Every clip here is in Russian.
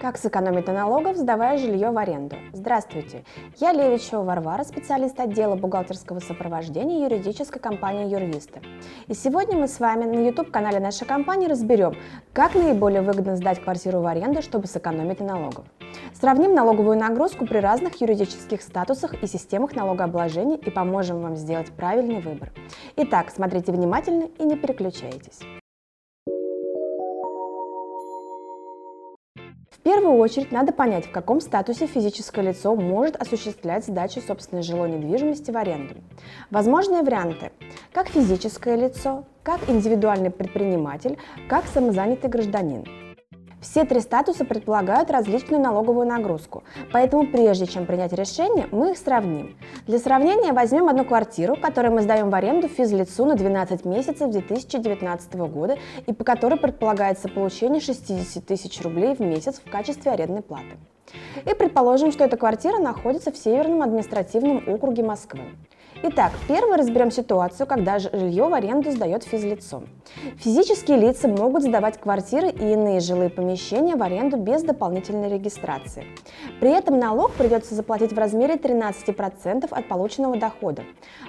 Как сэкономить на налогах, сдавая жилье в аренду? Здравствуйте, я Левичева Варвара, специалист отдела бухгалтерского сопровождения юридической компании Юрвиста. И сегодня мы с вами на YouTube-канале нашей компании разберем, как наиболее выгодно сдать квартиру в аренду, чтобы сэкономить на налогах. Сравним налоговую нагрузку при разных юридических статусах и системах налогообложения и поможем вам сделать правильный выбор. Итак, смотрите внимательно и не переключайтесь. В первую очередь надо понять, в каком статусе физическое лицо может осуществлять сдачу собственной жилой недвижимости в аренду. Возможные варианты – как физическое лицо, как индивидуальный предприниматель, как самозанятый гражданин – все три статуса предполагают различную налоговую нагрузку, поэтому прежде чем принять решение, мы их сравним. Для сравнения возьмем одну квартиру, которую мы сдаем в аренду физлицу на 12 месяцев 2019 года и по которой предполагается получение 60 тысяч рублей в месяц в качестве арендной платы. И предположим, что эта квартира находится в Северном административном округе Москвы. Итак, первый разберем ситуацию, когда жилье в аренду сдает физлицо. Физические лица могут сдавать квартиры и иные жилые помещения в аренду без дополнительной регистрации. При этом налог придется заплатить в размере 13% от полученного дохода.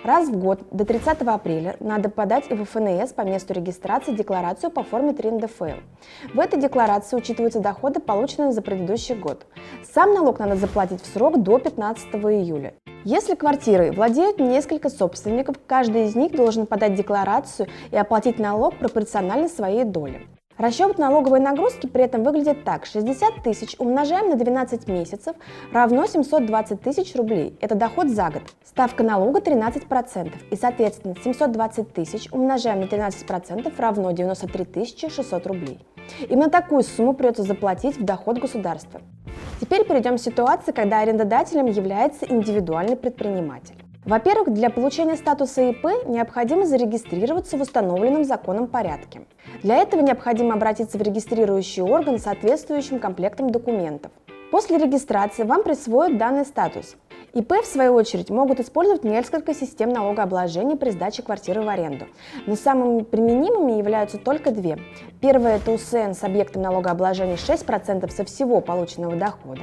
Раз в год до 30 апреля надо подать в ФНС по месту регистрации декларацию по форме 3 НДФЛ. В этой декларации учитываются доходы, полученные за предыдущий год. Сам налог надо заплатить в срок до 15 июля. Если квартирой владеют несколько собственников, каждый из них должен подать декларацию и оплатить налог пропорционально своей доле. Расчет налоговой нагрузки при этом выглядит так. 60 тысяч умножаем на 12 месяцев равно 720 тысяч рублей. Это доход за год. Ставка налога 13%. И, соответственно, 720 тысяч умножаем на 13% равно 93 600 рублей. Именно такую сумму придется заплатить в доход государства. Теперь перейдем к ситуации, когда арендодателем является индивидуальный предприниматель. Во-первых, для получения статуса ИП необходимо зарегистрироваться в установленном законом порядке. Для этого необходимо обратиться в регистрирующий орган с соответствующим комплектом документов. После регистрации вам присвоят данный статус. ИП, в свою очередь, могут использовать несколько систем налогообложения при сдаче квартиры в аренду. Но самыми применимыми являются только две. Первая – это УСН с объектом налогообложения 6% со всего полученного дохода.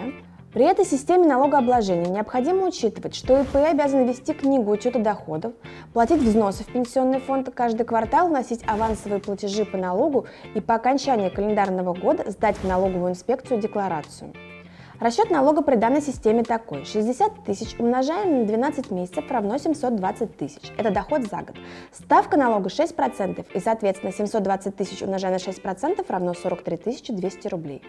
При этой системе налогообложения необходимо учитывать, что ИП обязаны вести книгу учета доходов, платить взносы в пенсионный фонд каждый квартал, вносить авансовые платежи по налогу и по окончании календарного года сдать в налоговую инспекцию декларацию. Расчет налога при данной системе такой. 60 тысяч умножаем на 12 месяцев равно 720 тысяч. Это доход за год. Ставка налога 6% и, соответственно, 720 тысяч умножая на 6% равно 43 200 рублей.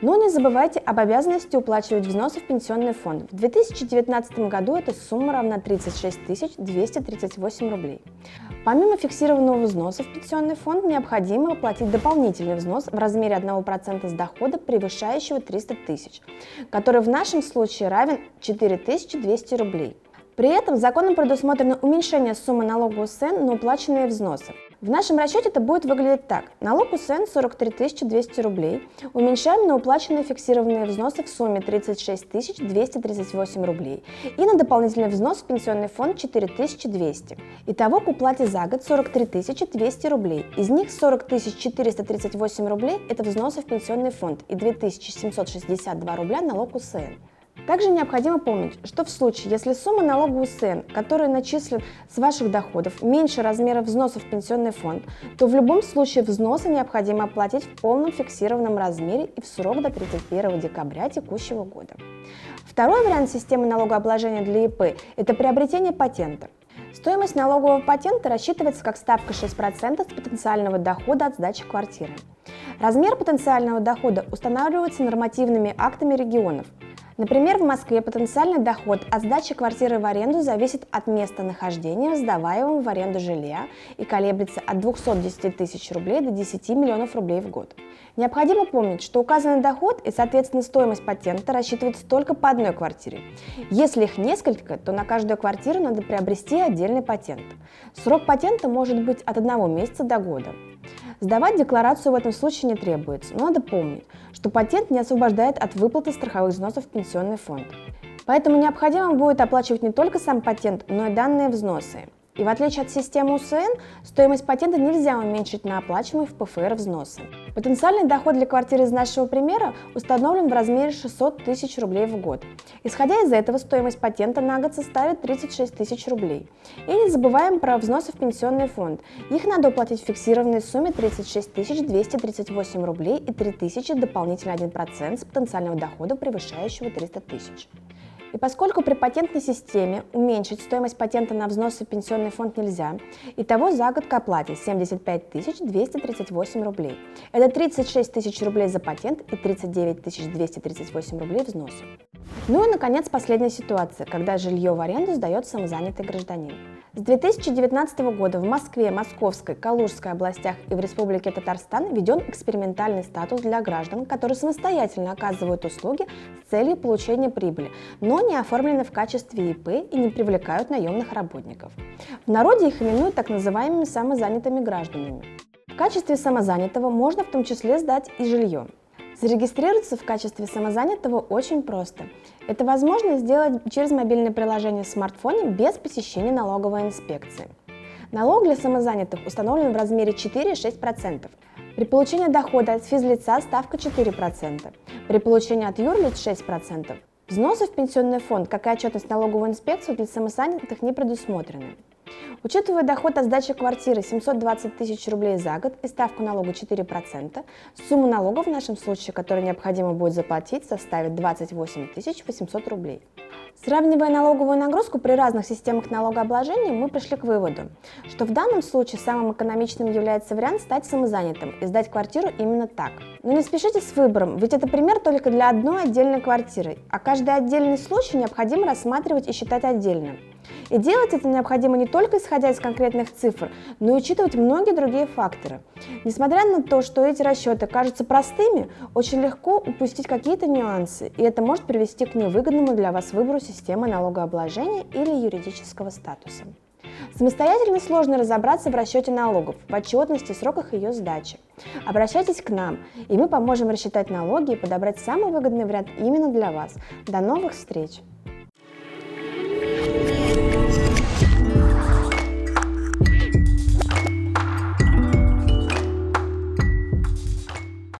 Но не забывайте об обязанности уплачивать взносы в пенсионный фонд. В 2019 году эта сумма равна 36 238 рублей. Помимо фиксированного взноса в пенсионный фонд необходимо оплатить дополнительный взнос в размере 1% с дохода, превышающего 300 тысяч, который в нашем случае равен 4200 рублей. При этом законом предусмотрено уменьшение суммы налога СН на уплаченные взносы. В нашем расчете это будет выглядеть так. Налог УСН 43 200 рублей. Уменьшаем на уплаченные фиксированные взносы в сумме 36 238 рублей. И на дополнительный взнос в пенсионный фонд 4200. Итого к уплате за год 43 200 рублей. Из них 40 438 рублей – это взносы в пенсионный фонд и 2762 рубля налог УСН. Также необходимо помнить, что в случае, если сумма налога СН, который начислен с ваших доходов, меньше размера взносов в пенсионный фонд, то в любом случае взносы необходимо оплатить в полном фиксированном размере и в срок до 31 декабря текущего года. Второй вариант системы налогообложения для ИП – это приобретение патента. Стоимость налогового патента рассчитывается как ставка 6% с потенциального дохода от сдачи квартиры. Размер потенциального дохода устанавливается нормативными актами регионов – Например, в Москве потенциальный доход от сдачи квартиры в аренду зависит от места нахождения сдаваемого в аренду жилья и колеблется от 210 тысяч рублей до 10 миллионов рублей в год. Необходимо помнить, что указанный доход и, соответственно, стоимость патента рассчитывается только по одной квартире. Если их несколько, то на каждую квартиру надо приобрести отдельный патент. Срок патента может быть от одного месяца до года. Сдавать декларацию в этом случае не требуется, но надо помнить, что патент не освобождает от выплаты страховых взносов в пенсионный фонд. Поэтому необходимо будет оплачивать не только сам патент, но и данные взносы. И в отличие от системы УСН, стоимость патента нельзя уменьшить на оплачиваемые в ПФР взносы. Потенциальный доход для квартиры из нашего примера установлен в размере 600 тысяч рублей в год. Исходя из этого, стоимость патента на год составит 36 тысяч рублей. И не забываем про взносы в пенсионный фонд. Их надо уплатить в фиксированной сумме 36 238 рублей и 3 тысячи дополнительно 1% с потенциального дохода, превышающего 300 тысяч. И поскольку при патентной системе уменьшить стоимость патента на взносы в пенсионный фонд нельзя, итого за год к оплате 75 238 рублей. Это 36 тысяч рублей за патент и 39 238 рублей взносы. Ну и, наконец, последняя ситуация, когда жилье в аренду сдает самозанятый гражданин. С 2019 года в Москве, Московской, Калужской областях и в Республике Татарстан введен экспериментальный статус для граждан, которые самостоятельно оказывают услуги с целью получения прибыли, но не оформлены в качестве ИП и не привлекают наемных работников. В народе их именуют так называемыми самозанятыми гражданами. В качестве самозанятого можно в том числе сдать и жилье. Зарегистрироваться в качестве самозанятого очень просто. Это возможно сделать через мобильное приложение в смартфоне без посещения налоговой инспекции. Налог для самозанятых установлен в размере 4-6%. При получении дохода от физлица ставка 4%. При получении от юрлиц 6%. Взносы в пенсионный фонд, как и отчетность налоговую инспекцию для самозанятых не предусмотрены. Учитывая доход от сдачи квартиры 720 тысяч рублей за год и ставку налога 4%, сумма налога в нашем случае, которую необходимо будет заплатить, составит 28 800 рублей. Сравнивая налоговую нагрузку при разных системах налогообложения, мы пришли к выводу, что в данном случае самым экономичным является вариант стать самозанятым и сдать квартиру именно так. Но не спешите с выбором, ведь это пример только для одной отдельной квартиры, а каждый отдельный случай необходимо рассматривать и считать отдельно. И делать это необходимо не только исходя из конкретных цифр, но и учитывать многие другие факторы. Несмотря на то, что эти расчеты кажутся простыми, очень легко упустить какие-то нюансы, и это может привести к невыгодному для вас выбору системы налогообложения или юридического статуса. Самостоятельно сложно разобраться в расчете налогов, в отчетности, сроках ее сдачи. Обращайтесь к нам, и мы поможем рассчитать налоги и подобрать самый выгодный вариант именно для вас. До новых встреч!